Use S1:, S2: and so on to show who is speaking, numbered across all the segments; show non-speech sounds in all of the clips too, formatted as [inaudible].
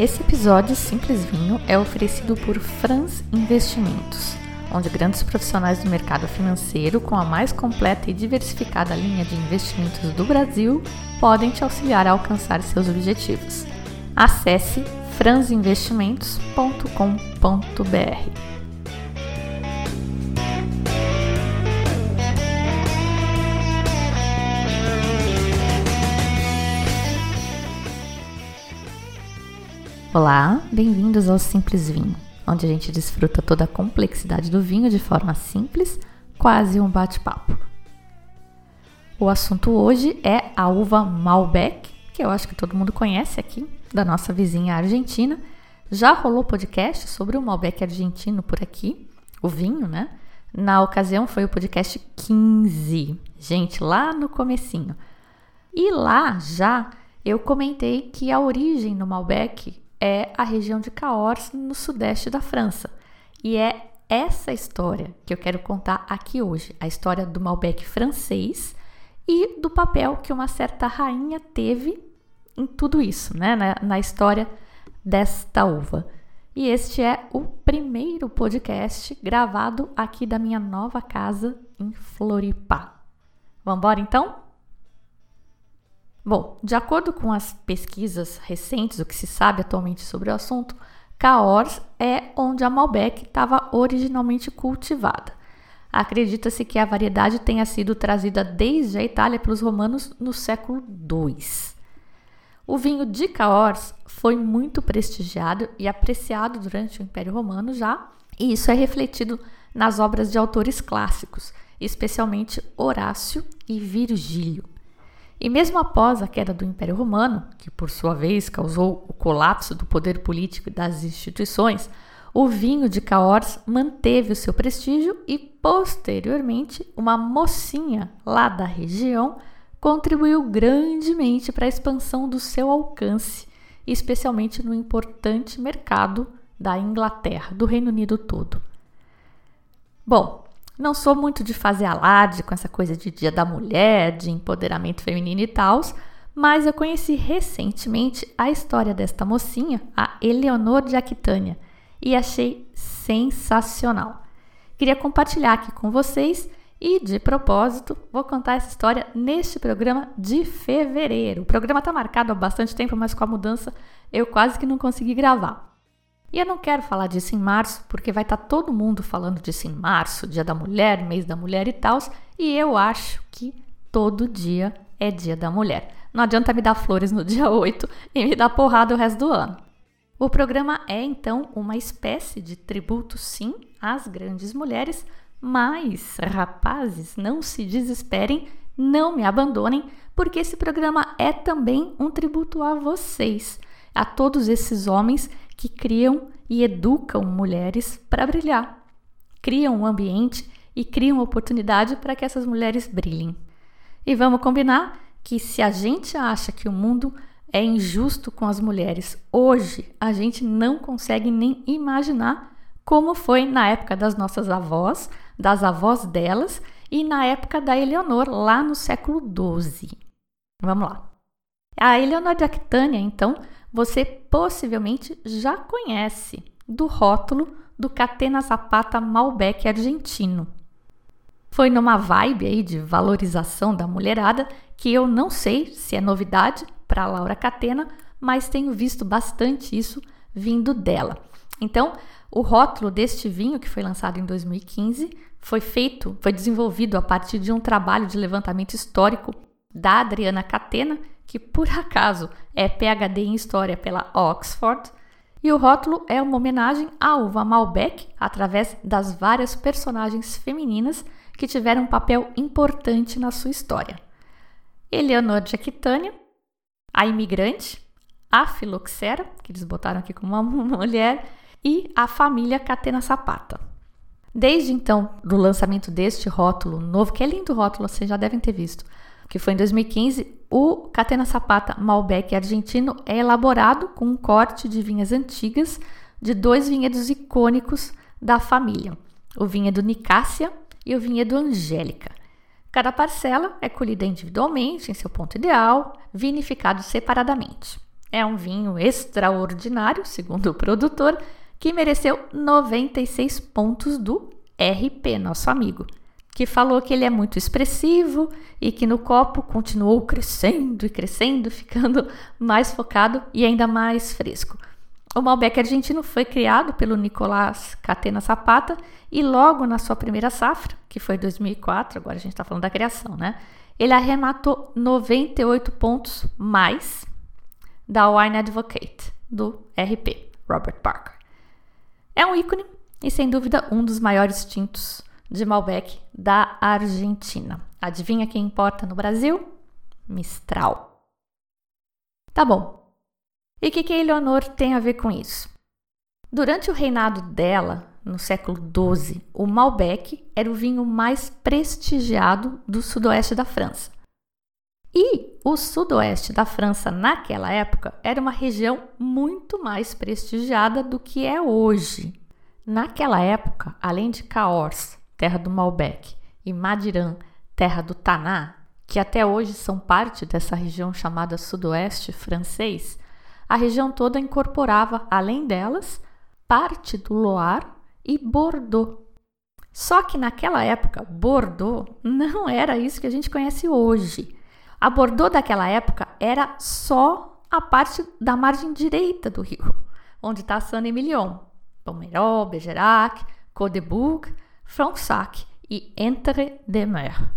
S1: Esse episódio Simples Vinho é oferecido por Franz Investimentos, onde grandes profissionais do mercado financeiro, com a mais completa e diversificada linha de investimentos do Brasil, podem te auxiliar a alcançar seus objetivos. Acesse franzinvestimentos.com.br. Olá, bem-vindos ao Simples Vinho, onde a gente desfruta toda a complexidade do vinho de forma simples, quase um bate-papo. O assunto hoje é a uva Malbec, que eu acho que todo mundo conhece aqui, da nossa vizinha Argentina. Já rolou podcast sobre o Malbec argentino por aqui, o vinho, né? Na ocasião foi o podcast 15, gente, lá no comecinho. E lá já eu comentei que a origem do Malbec é a região de Cahors, no sudeste da França. E é essa história que eu quero contar aqui hoje, a história do Malbec francês e do papel que uma certa rainha teve em tudo isso, né, na, na história desta uva. E este é o primeiro podcast gravado aqui da minha nova casa em Floripa. Vamos embora então? Bom, de acordo com as pesquisas recentes, o que se sabe atualmente sobre o assunto, Cahors é onde a Malbec estava originalmente cultivada. Acredita-se que a variedade tenha sido trazida desde a Itália pelos romanos no século II. O vinho de Cahors foi muito prestigiado e apreciado durante o Império Romano já, e isso é refletido nas obras de autores clássicos, especialmente Horácio e Virgílio. E mesmo após a queda do Império Romano, que por sua vez causou o colapso do poder político e das instituições, o vinho de Cahors manteve o seu prestígio e, posteriormente, uma mocinha lá da região contribuiu grandemente para a expansão do seu alcance, especialmente no importante mercado da Inglaterra, do Reino Unido todo. Bom, não sou muito de fazer alarde com essa coisa de Dia da Mulher, de empoderamento feminino e tal, mas eu conheci recentemente a história desta mocinha, a Eleonor de Aquitânia, e achei sensacional. Queria compartilhar aqui com vocês e, de propósito, vou contar essa história neste programa de fevereiro. O programa está marcado há bastante tempo, mas com a mudança eu quase que não consegui gravar. E eu não quero falar disso em março, porque vai estar tá todo mundo falando disso em março, dia da mulher, mês da mulher e tal, e eu acho que todo dia é dia da mulher. Não adianta me dar flores no [laughs] dia 8 e me dar porrada o resto do ano. O programa é então uma espécie de tributo, sim, às grandes mulheres, mas, rapazes, não se desesperem, não me abandonem, porque esse programa é também um tributo a vocês, a todos esses homens que criam e educam mulheres para brilhar, criam um ambiente e criam oportunidade para que essas mulheres brilhem. E vamos combinar que se a gente acha que o mundo é injusto com as mulheres, hoje a gente não consegue nem imaginar como foi na época das nossas avós, das avós delas e na época da Eleonor, lá no século XII. Vamos lá. A Eleonor de Aquitânia, então, você possivelmente já conhece do rótulo do Catena Zapata Malbec argentino. Foi numa vibe aí de valorização da mulherada que eu não sei se é novidade para Laura Catena, mas tenho visto bastante isso vindo dela. Então, o rótulo deste vinho, que foi lançado em 2015, foi feito, foi desenvolvido a partir de um trabalho de levantamento histórico da Adriana Catena, que por acaso é PhD em História pela Oxford, e o rótulo é uma homenagem à uva Malbec através das várias personagens femininas que tiveram um papel importante na sua história. Eleanor de Aquitânia, a imigrante, a filoxera, que eles botaram aqui como uma [laughs] mulher, e a família Catena Sapata. Desde então, do lançamento deste rótulo novo, que é lindo rótulo, vocês já devem ter visto, que foi em 2015, o Catena Sapata Malbec argentino é elaborado com um corte de vinhas antigas de dois vinhedos icônicos da família, o vinhedo Nicásia e o vinhedo Angélica. Cada parcela é colhida individualmente em seu ponto ideal, vinificado separadamente. É um vinho extraordinário, segundo o produtor, que mereceu 96 pontos do RP, nosso amigo, que falou que ele é muito expressivo e que no copo continuou crescendo e crescendo, [laughs] ficando mais focado e ainda mais fresco. O Malbec argentino foi criado pelo Nicolás Catena Zapata e logo na sua primeira safra, que foi 2004, agora a gente está falando da criação, né? Ele arrematou 98 pontos mais da Wine Advocate, do RP, Robert Parker. É um ícone e, sem dúvida, um dos maiores tintos de Malbec da Argentina. Adivinha quem importa no Brasil? Mistral. Tá bom, e o que, que Eleonor tem a ver com isso? Durante o reinado dela, no século XII, o Malbec era o vinho mais prestigiado do sudoeste da França. E o sudoeste da França, naquela época, era uma região muito mais prestigiada do que é hoje. Naquela época, além de Cahors, terra do Malbec, e Madiran, terra do Taná, que até hoje são parte dessa região chamada sudoeste francês, a região toda incorporava, além delas, parte do Loire e Bordeaux. Só que naquela época, Bordeaux não era isso que a gente conhece hoje. A Bordeaux daquela época era só a parte da margem direita do rio, onde está Saint-Emilion, Pomerol, Bergerac, Côte-de-Bouc, Fronsac e Entre-de-Mer.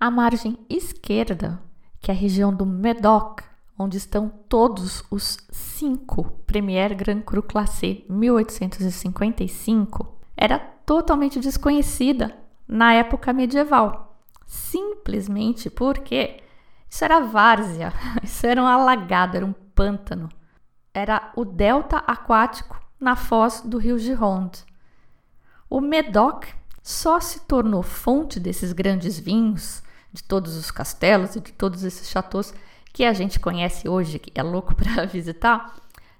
S1: A margem esquerda, que é a região do Médoc, onde estão todos os cinco Premier Grand Cru Classé 1855, era totalmente desconhecida na época medieval, simplesmente porque isso era várzea, [laughs] isso era um alagado, era um pântano, era o delta aquático na foz do rio Gironde. O Médoc só se tornou fonte desses grandes vinhos, de todos os castelos e de todos esses chateaus que a gente conhece hoje, que é louco [laughs] para visitar,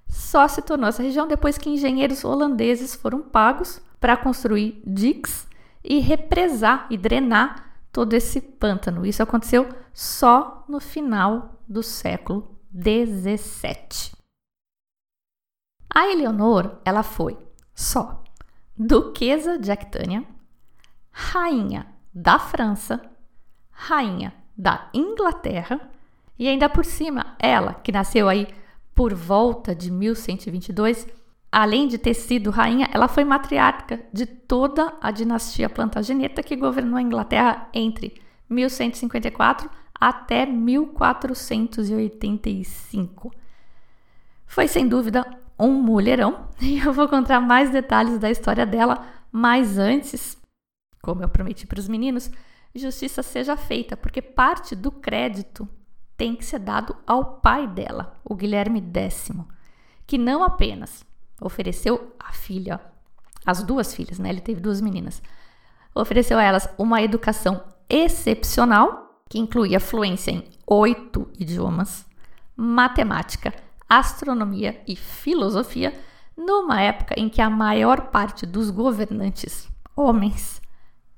S1: só se tornou essa região depois que engenheiros holandeses foram pagos para construir diques e represar e drenar todo esse pântano. Isso aconteceu só no final do século 17. A Eleonor, ela foi só duquesa de Actânia, rainha da França, rainha da Inglaterra e ainda por cima, ela, que nasceu aí por volta de 1122, além de ter sido rainha, ela foi matriarca de toda a dinastia Plantageneta que governou a Inglaterra entre 1154 até 1485. Foi sem dúvida um mulherão [laughs] e eu vou contar mais detalhes da história dela, mas antes, como eu prometi para os meninos, justiça seja feita, porque parte do crédito tem que ser dado ao pai dela, o Guilherme X, que não apenas ofereceu a filha, as duas filhas, né? Ele teve duas meninas. Ofereceu a elas uma educação excepcional, que incluía fluência em oito idiomas, matemática, astronomia e filosofia, numa época em que a maior parte dos governantes, homens,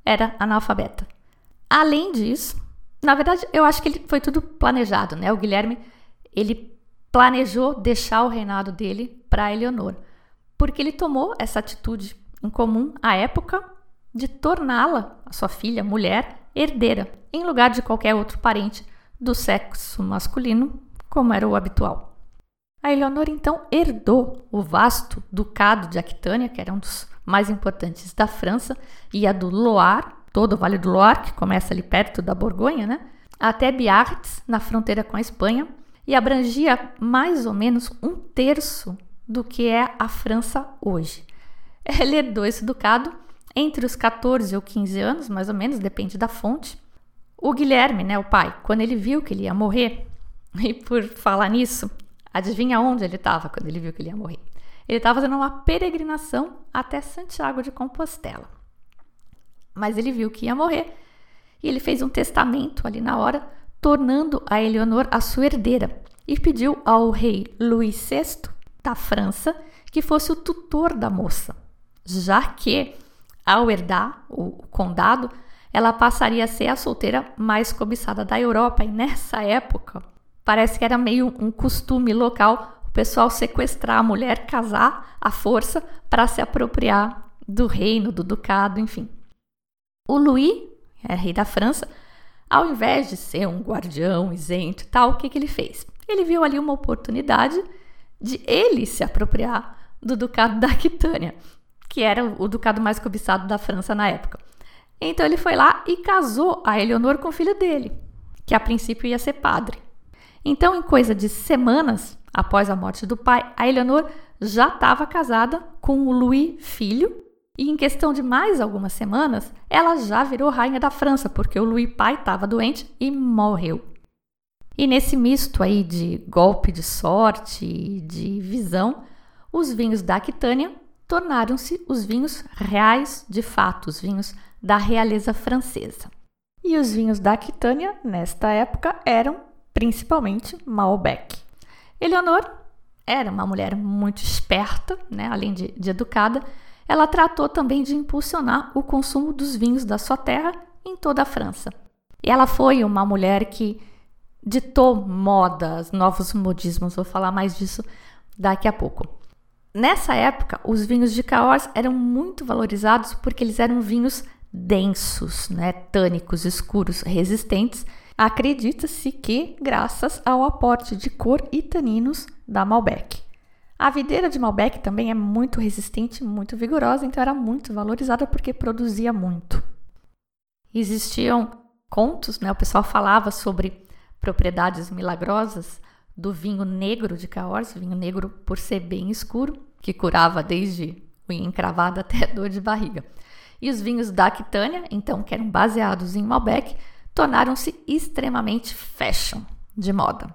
S1: era analfabeta. Além disso, na verdade, eu acho que ele foi tudo planejado, né? O Guilherme, ele planejou deixar o reinado dele para Eleonor, porque ele tomou essa atitude em comum à época de torná-la, a sua filha, mulher, herdeira, em lugar de qualquer outro parente do sexo masculino, como era o habitual. A Eleonor então herdou o vasto ducado de Aquitânia, que era um dos mais importantes da França, e a do Loire, todo o Vale do Loire, que começa ali perto da Borgonha, né? até Biarritz, na fronteira com a Espanha, e abrangia mais ou menos um terço do que é a França hoje. [laughs] Ele herdou esse ducado entre os 14 ou 15 anos, mais ou menos, depende da fonte. O Guilherme, né, o pai, quando ele viu que ele ia morrer, [laughs] e por falar nisso, adivinha onde ele estava quando ele viu que ele ia morrer? Ele estava fazendo uma peregrinação até Santiago de Compostela mas ele viu que ia morrer e ele fez um testamento ali na hora, tornando a Eleonor a sua herdeira e pediu ao rei Luís VI da França que fosse o tutor da moça, já que ao herdar o condado, ela passaria a ser a solteira mais cobiçada da Europa e nessa época parece que era meio um costume local o pessoal sequestrar a mulher, casar à força para se apropriar do reino, do ducado, enfim. O Louis, é rei da França, ao invés de ser um guardião isento e tal, o que, que ele fez? Ele viu ali uma oportunidade de ele se apropriar do ducado da Aquitânia, que era o ducado mais cobiçado da França na época. Então ele foi lá e casou a Eleonor com o filho dele, que a princípio ia ser padre. Então, em coisa de semanas após a morte do pai, a Eleonor já estava casada com o Louis filho, e em questão de mais algumas semanas, ela já virou rainha da França, porque o Louis pai estava doente e morreu. E nesse misto aí de golpe de sorte e de visão, os vinhos da Aquitânia tornaram-se os vinhos reais de fato, os vinhos da realeza francesa. E os vinhos da Aquitânia, nesta época, eram principalmente Malbec. Eleonor era uma mulher muito esperta, né, além de, de educada, ela tratou também de impulsionar o consumo dos vinhos da sua terra em toda a França. Ela foi uma mulher que ditou modas, novos modismos, vou falar mais disso daqui a pouco. Nessa época, os vinhos de Cahors eram muito valorizados porque eles eram vinhos densos, né, tânicos, escuros, resistentes. Acredita-se que graças ao aporte de cor e taninos da Malbec. A videira de Malbec também é muito resistente, muito vigorosa, então era muito valorizada porque produzia muito. Existiam contos, né? O pessoal falava sobre propriedades milagrosas do vinho negro de Cahors, vinho negro por ser bem escuro, que curava desde unha encravada até dor de barriga. E os vinhos da Aquitânia, então, que eram baseados em Malbec, tornaram-se extremamente fashion, de moda.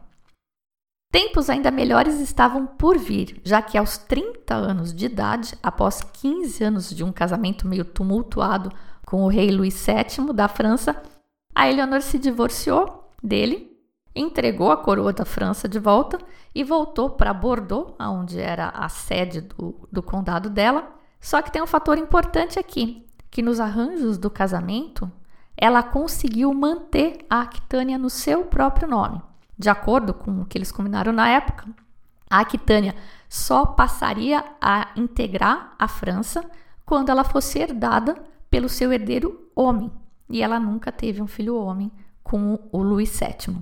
S1: Tempos ainda melhores estavam por vir, já que aos 30 anos de idade, após 15 anos de um casamento meio tumultuado com o rei Luís VII da França, a Eleanor se divorciou dele, entregou a coroa da França de volta e voltou para Bordeaux, onde era a sede do, do condado dela. Só que tem um fator importante aqui que nos arranjos do casamento ela conseguiu manter a Aquitânia no seu próprio nome. De acordo com o que eles combinaram na época, a Aquitânia só passaria a integrar a França quando ela fosse herdada pelo seu herdeiro homem, e ela nunca teve um filho homem com o Luís VII.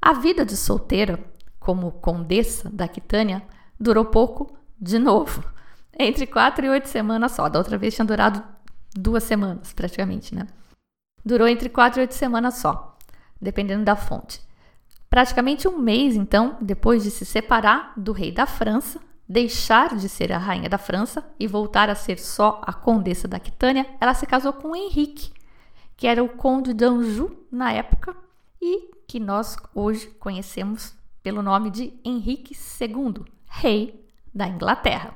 S1: A vida de solteira, como condessa da Aquitânia, durou pouco de novo, [laughs] entre quatro e oito semanas só. Da outra vez tinha durado duas semanas, praticamente, né? Durou entre quatro e oito semanas só, dependendo da fonte. Praticamente um mês, então, depois de se separar do rei da França, deixar de ser a rainha da França e voltar a ser só a condessa da Aquitânia, ela se casou com Henrique, que era o conde de Anjou na época e que nós hoje conhecemos pelo nome de Henrique II, rei da Inglaterra.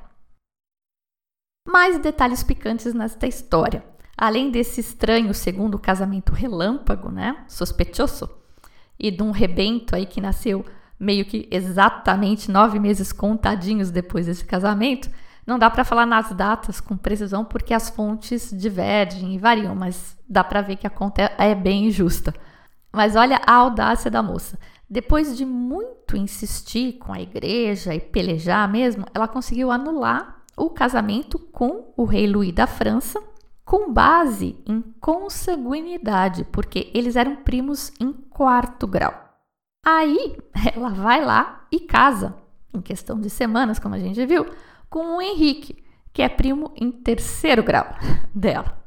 S1: Mais detalhes picantes nesta história. Além desse estranho segundo casamento relâmpago, né, sospechoso, e de um rebento aí que nasceu meio que exatamente nove meses contadinhos depois desse casamento, não dá para falar nas datas com precisão porque as fontes divergem e variam, mas dá para ver que a conta é bem injusta. Mas olha a audácia da moça. Depois de muito insistir com a igreja e pelejar mesmo, ela conseguiu anular o casamento com o rei Luís da França, com base em consanguinidade, porque eles eram primos em quarto grau. Aí [laughs] ela vai lá e casa, em questão de semanas, como a gente viu, com o Henrique, que é primo em terceiro grau [laughs] dela.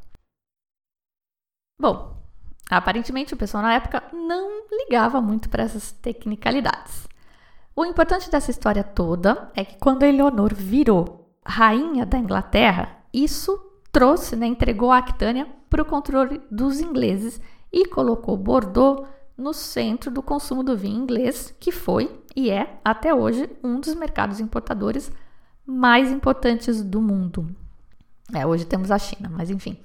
S1: Bom, aparentemente o pessoal na época não ligava muito para essas tecnicalidades. O importante dessa história toda é que quando Eleonor virou rainha da Inglaterra, isso trouxe, né, entregou a Aquitânia para o controle dos ingleses e colocou Bordeaux no centro do consumo do vinho inglês, que foi e é até hoje um dos mercados importadores mais importantes do mundo. É, hoje temos a China, mas enfim.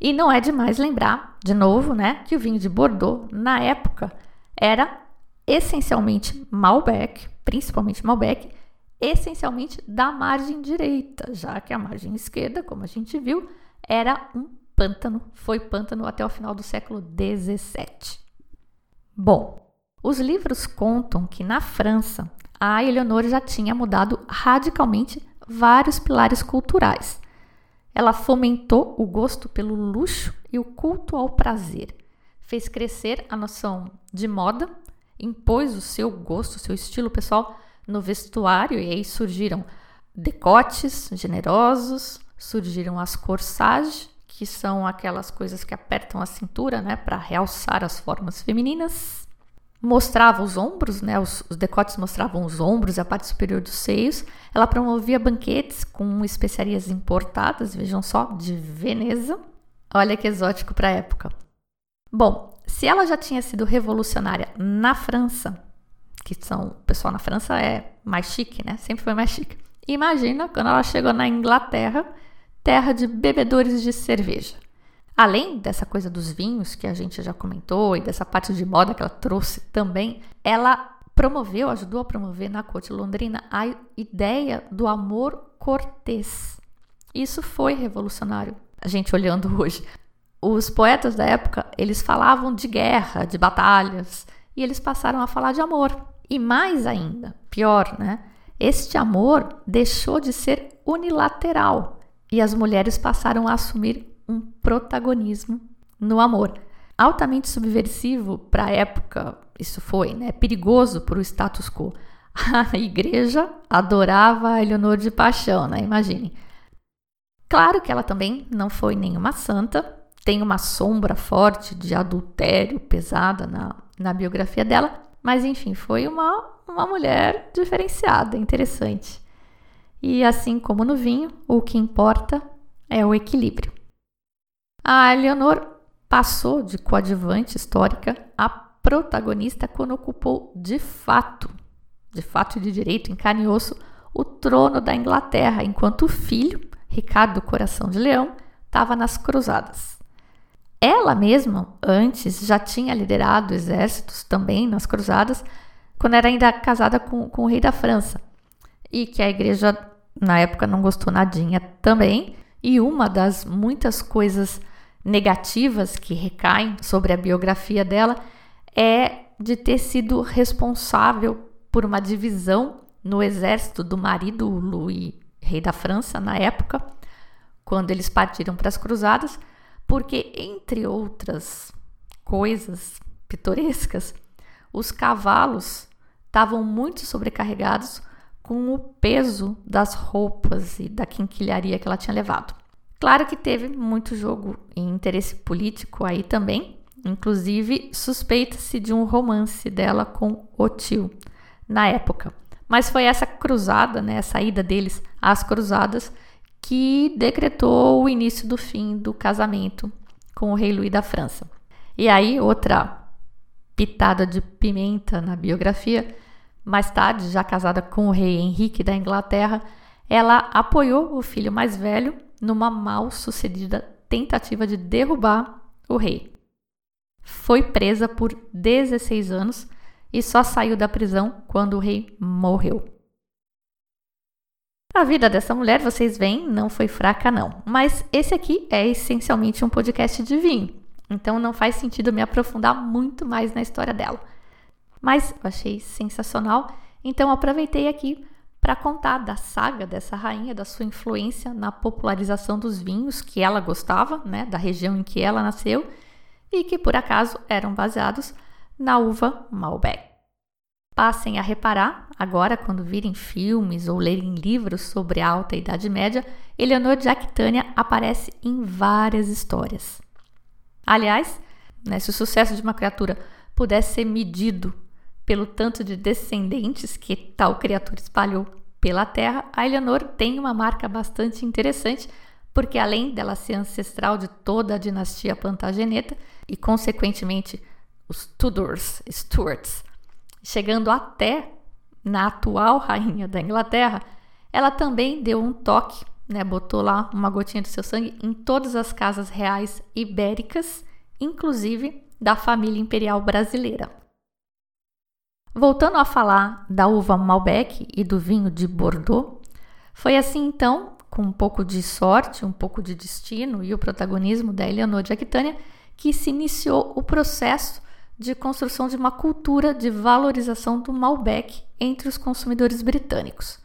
S1: E não é demais lembrar, de novo, né, que o vinho de Bordeaux, na época, era essencialmente Malbec, principalmente Malbec, essencialmente da margem direita, já que a margem esquerda, como a gente viu, era um pântano, foi pântano até o final do século XVII. Bom, Os livros contam que na França, a Eleonora já tinha mudado radicalmente vários pilares culturais. Ela fomentou o gosto pelo luxo e o culto ao prazer. Fez crescer a noção de moda, impôs o seu gosto, o seu estilo pessoal no vestuário, e aí surgiram decotes generosos, surgiram as corsages, que são aquelas coisas que apertam a cintura, né, para realçar as formas femininas. Mostrava os ombros, né, os, os decotes mostravam os ombros e a parte superior dos seios. Ela promovia banquetes com especiarias importadas, vejam só, de Veneza. Olha que exótico para a época. Bom, se ela já tinha sido revolucionária na França, que são o pessoal na França é mais chique, né? Sempre foi mais chique. Imagina quando ela chegou na Inglaterra, terra de bebedores de cerveja. Além dessa coisa dos vinhos que a gente já comentou e dessa parte de moda que ela trouxe também, ela promoveu, ajudou a promover na corte londrina a ideia do amor cortês. Isso foi revolucionário. A gente olhando [laughs] hoje, os poetas da época, eles falavam de guerra, de batalhas, e eles passaram a falar de amor. E mais ainda, pior, né? Este amor deixou de ser unilateral e as mulheres passaram a assumir um protagonismo no amor. Altamente subversivo para a época, isso foi, né? Perigoso para o status quo. [laughs] A igreja adorava a Eleonor de paixão, né? Imagine. Claro que ela também não foi nenhuma santa, tem uma sombra forte de adultério pesada na, na biografia dela, mas enfim, foi uma, uma mulher diferenciada, interessante. E assim como no vinho, o que importa é o equilíbrio. A Eleanor passou de coadjuvante histórica a protagonista quando ocupou de fato, de fato e de direito, em carne e osso, o trono da Inglaterra, enquanto o filho, Ricardo Coração de Leão, estava nas cruzadas. Ela mesma, antes, já tinha liderado exércitos também nas cruzadas, quando era ainda casada com, com o rei da França. E que a igreja, na época, não gostou nadinha também. E uma das muitas coisas negativas que recaem sobre a biografia dela é de ter sido responsável por uma divisão no exército do marido Louis, rei da França, na época, quando eles partiram para as cruzadas porque, entre outras coisas pitorescas, os cavalos estavam muito sobrecarregados com o peso das roupas e da quinquilharia que ela tinha levado. Claro que teve muito jogo e interesse político aí também, inclusive suspeita-se de um romance dela com o tio na época. Mas foi essa cruzada, né, essa ida deles às cruzadas, que decretou o início do fim do casamento com o rei Luís da França. E aí, outra pitada de pimenta na biografia, mais tarde, já casada com o rei Henrique da Inglaterra, ela apoiou o filho mais velho numa mal sucedida tentativa de derrubar o rei. Foi presa por 16 anos e só saiu da prisão quando o rei morreu. A vida dessa mulher, vocês veem, não foi fraca, não. Mas esse aqui é essencialmente um podcast de vinho. Então não faz sentido me aprofundar muito mais na história dela. Mas eu achei sensacional, então aproveitei aqui para contar da saga dessa rainha, da sua influência na popularização dos vinhos que ela gostava, né, da região em que ela nasceu e que por acaso eram baseados na uva Malbec. Passem a reparar, agora quando virem filmes ou lerem livros sobre a Alta Idade Média, Eleanor de Aquitânia aparece em várias histórias. Aliás, né, se o sucesso de uma criatura pudesse ser medido pelo tanto de descendentes que tal criatura espalhou pela Terra, a Eleanor tem uma marca bastante interessante, porque além dela ser ancestral de toda a dinastia Plantageneta e, consequentemente, os Tudors, Stuarts, chegando até na atual rainha da Inglaterra, ela também deu um toque, né, botou lá uma gotinha do seu sangue em todas as casas reais ibéricas, inclusive da família imperial brasileira. Voltando a falar da uva Malbec e do vinho de Bordeaux, foi assim então, com um pouco de sorte, um pouco de destino e o protagonismo da Eleanor de Aquitânia, que se iniciou o processo de construção de uma cultura de valorização do Malbec entre os consumidores britânicos.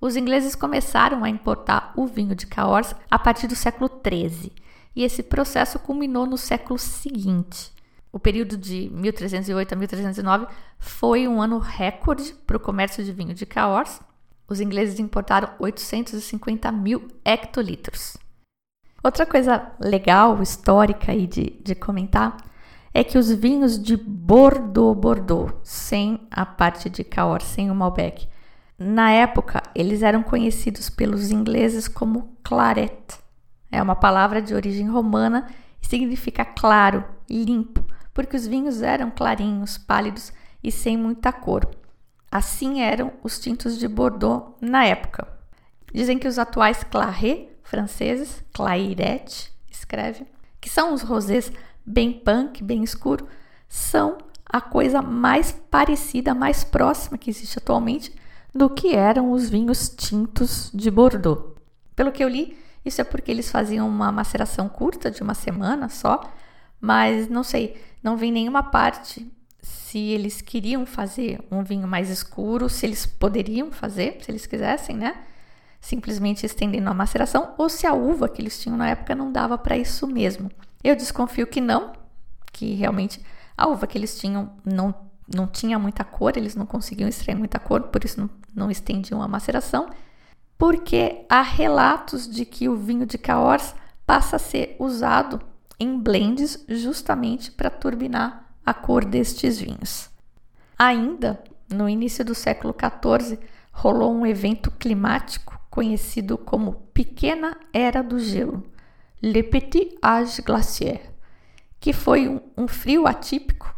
S1: Os ingleses começaram a importar o vinho de Cahors a partir do século XIII, e esse processo culminou no século seguinte. O período de 1308 a 1309 foi um ano recorde para o comércio de vinho de Cahors. Os ingleses importaram 850 mil hectolitros. Outra coisa legal, histórica aí de, de comentar, é que os vinhos de Bordeaux, Bordeaux, sem a parte de Cahors, sem o Malbec, na época eles eram conhecidos pelos ingleses como claret. É uma palavra de origem romana e significa claro, limpo, porque os vinhos eram clarinhos, pálidos e sem muita cor. Assim eram os tintos de Bordeaux na época. Dizem que os atuais Claret franceses, Clairette, escreve, que são os rosés bem punk, bem escuro, são a coisa mais parecida, mais próxima que existe atualmente do que eram os vinhos tintos de Bordeaux. Pelo que eu li, isso é porque eles faziam uma maceração curta de uma semana só, mas não sei, não vem nenhuma parte se eles queriam fazer um vinho mais escuro, se eles poderiam fazer, se eles quisessem, né? Simplesmente estendendo a maceração, ou se a uva que eles tinham na época não dava para isso mesmo. Eu desconfio que não, que realmente a uva que eles tinham não, não tinha muita cor, eles não conseguiam extrair muita cor, por isso não, não estendiam a maceração, porque há relatos de que o vinho de Cahors passa a ser usado em blends justamente para turbinar a cor destes vinhos. Ainda no início do século XIV, rolou um evento climático conhecido como Pequena Era do Gelo, Le Petit Âge Glaciaire, que foi um, um frio atípico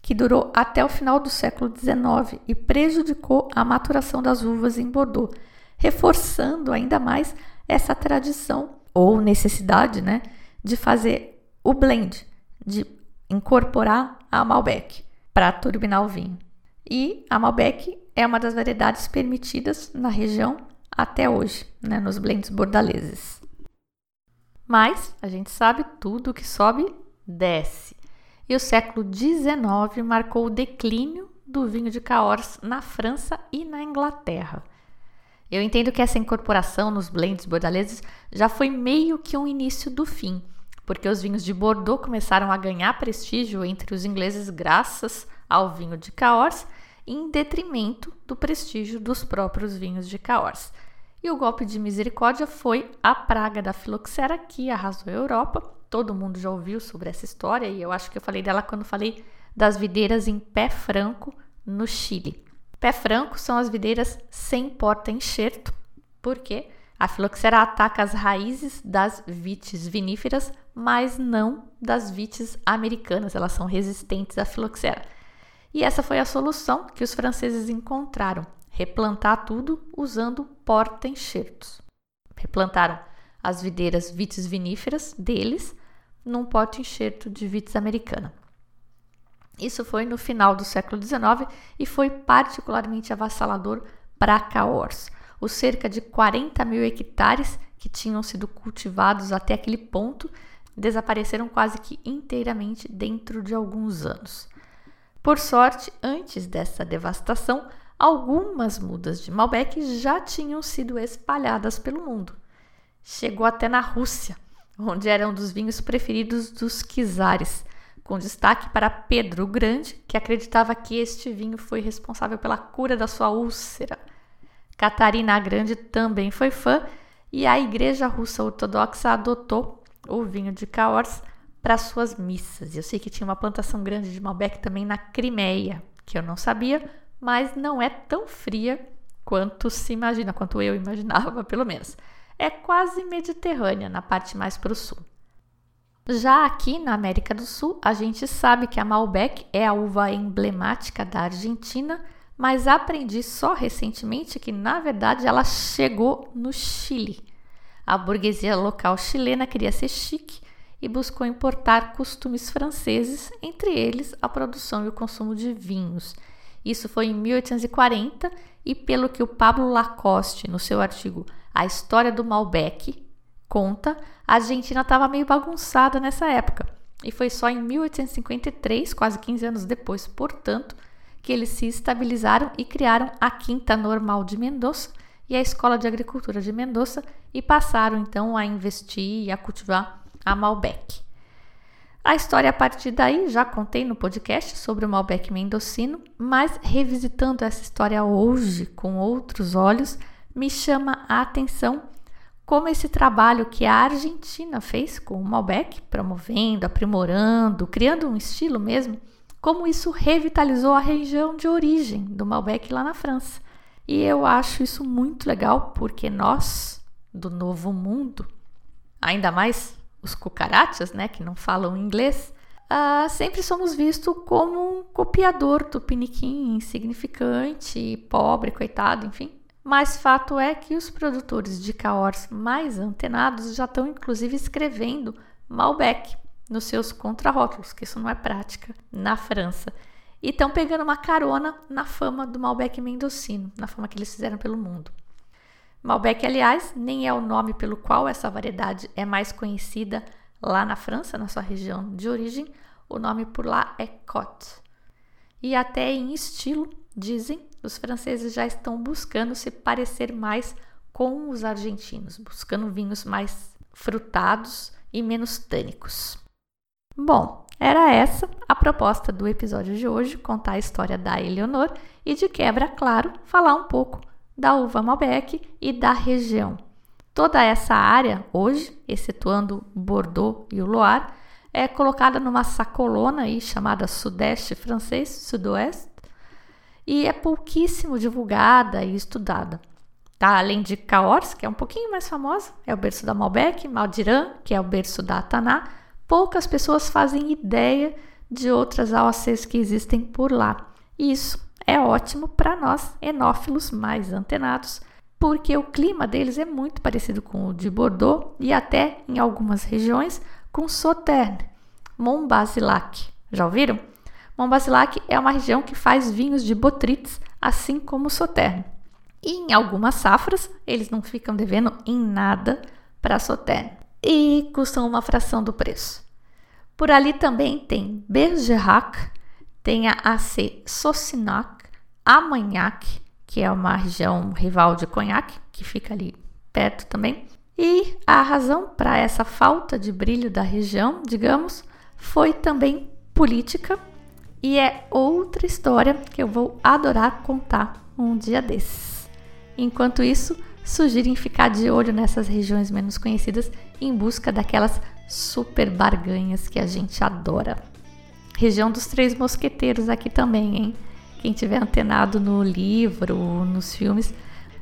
S1: que durou até o final do século XIX e prejudicou a maturação das uvas em Bordeaux, reforçando ainda mais essa tradição ou necessidade né, de fazer o blend, de incorporar a Malbec para turbinar o vinho. E a Malbec é uma das variedades permitidas na região até hoje, né, nos blends bordaleses. Mas a gente sabe tudo que sobe desce. E o século XIX marcou o declínio do vinho de Cahors na França e na Inglaterra. Eu entendo que essa incorporação nos blends bordaleses já foi meio que um início do fim, porque os vinhos de Bordeaux começaram a ganhar prestígio entre os ingleses graças ao vinho de Cahors, em detrimento do prestígio dos próprios vinhos de Cahors. E o golpe de misericórdia foi a praga da filoxera que arrasou a Europa. Todo mundo já ouviu sobre essa história e eu acho que eu falei dela quando falei das videiras em pé franco no Chile. Pé franco são as videiras sem porta-enxerto, porque a filoxera ataca as raízes das vites viníferas, mas não das vites americanas. Elas são resistentes à filoxera. E essa foi a solução que os franceses encontraram: replantar tudo usando porta-enxertos. Replantaram as videiras vites viníferas deles num porta-enxerto de vites americana. Isso foi no final do século XIX e foi particularmente avassalador para Cahors os cerca de 40 mil hectares que tinham sido cultivados até aquele ponto desapareceram quase que inteiramente dentro de alguns anos. Por sorte, antes dessa devastação, algumas mudas de Malbec já tinham sido espalhadas pelo mundo. Chegou até na Rússia, onde era um dos vinhos preferidos dos czares, com destaque para Pedro o Grande, que acreditava que este vinho foi responsável pela cura da sua úlcera. Catarina a Grande também foi fã e a Igreja Russa Ortodoxa adotou o vinho de Cahors para suas missas. Eu sei que tinha uma plantação grande de Malbec também na Crimeia, que eu não sabia, mas não é tão fria quanto se imagina, quanto eu imaginava, [laughs] pelo menos. É quase mediterrânea na parte mais para o sul. Já aqui na América do Sul, a gente sabe que a Malbec é a uva emblemática da Argentina mas aprendi só recentemente que, na verdade, ela chegou no Chile. A burguesia local chilena queria ser chique e buscou importar costumes franceses, entre eles a produção e o consumo de vinhos. Isso foi em 1840 e, pelo que o Pablo Lacoste, no seu artigo A História do Malbec, conta, a Argentina estava meio bagunçada nessa época. E foi só em 1853, quase 15 anos depois, portanto, que eles se estabilizaram e criaram a Quinta Normal de Mendoza e a Escola de Agricultura de Mendoza e passaram então a investir e a cultivar a Malbec. A história a partir daí já contei no podcast sobre o Malbec mendocino, mas revisitando essa história hoje com outros olhos, me chama a atenção como esse trabalho que a Argentina fez com o Malbec, promovendo, aprimorando, criando um estilo mesmo, como isso revitalizou a região de origem do Malbec lá na França. E eu acho isso muito legal porque nós, do Novo Mundo, ainda mais os cucarachas, né, que não falam inglês, uh, sempre somos vistos como um copiador do piniquim, insignificante, pobre, coitado, enfim. Mas fato é que os produtores de caors mais antenados já estão inclusive escrevendo Malbec nos seus contrarótulos, que isso não é prática na França. E estão pegando uma carona na fama do Malbec mendocino, na fama que eles fizeram pelo mundo. Malbec, aliás, nem é o nome pelo qual essa variedade é mais conhecida lá na França, na sua região de origem. O nome por lá é Cote. E até em estilo, dizem, os franceses já estão buscando se parecer mais com os argentinos, buscando vinhos mais frutados e menos tânicos. Bom, era essa a proposta do episódio de hoje, contar a história da Eleonor e de quebra, claro, falar um pouco da uva Malbec e da região. Toda essa área hoje, excetuando Bordeaux e o Loire, é colocada numa sacolona aí chamada Sudeste francês, Sudoeste, e é pouquíssimo divulgada e estudada. Tá? Além de Cahors, que é um pouquinho mais famosa, é o berço da Malbec, Maldiran, que é o berço da Taná, poucas pessoas fazem ideia de outras AOCs que existem por lá. Isso é ótimo para nós enófilos mais antenados, porque o clima deles é muito parecido com o de Bordeaux e até em algumas regiões com Sauternes, Montbazillac. Já ouviram? Montbazillac é uma região que faz vinhos de botrytis, assim como Sauternes. E em algumas safras, eles não ficam devendo em nada para Sauternes e custam uma fração do preço. Por ali também tem Bergerac, tem a AC Saucinac, Armagnac, que é uma região rival de Cognac, que fica ali perto também. E a razão para essa falta de brilho da região, digamos, foi também política e é outra história que eu vou adorar contar um dia desses. Enquanto isso, sugiro ficar de olho nessas regiões menos conhecidas em busca daquelas super barganhas que a gente adora. Região dos Três Mosqueteiros aqui também, hein? Quem tiver antenado no livro, nos filmes,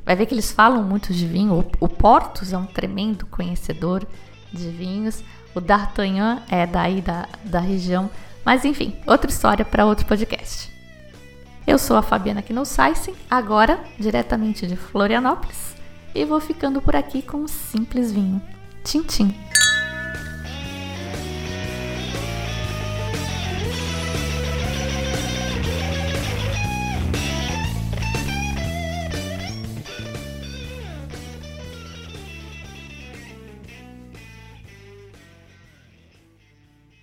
S1: vai ver que eles falam muito de vinho. O, Portos é um tremendo conhecedor de vinhos. O D'Artagnan é daí da, da região. Mas enfim, outra história para outro podcast. Eu sou a Fabiana Knossaisen, agora diretamente de Florianópolis, e vou ficando por aqui com um simples vinho. Tchim, tchim.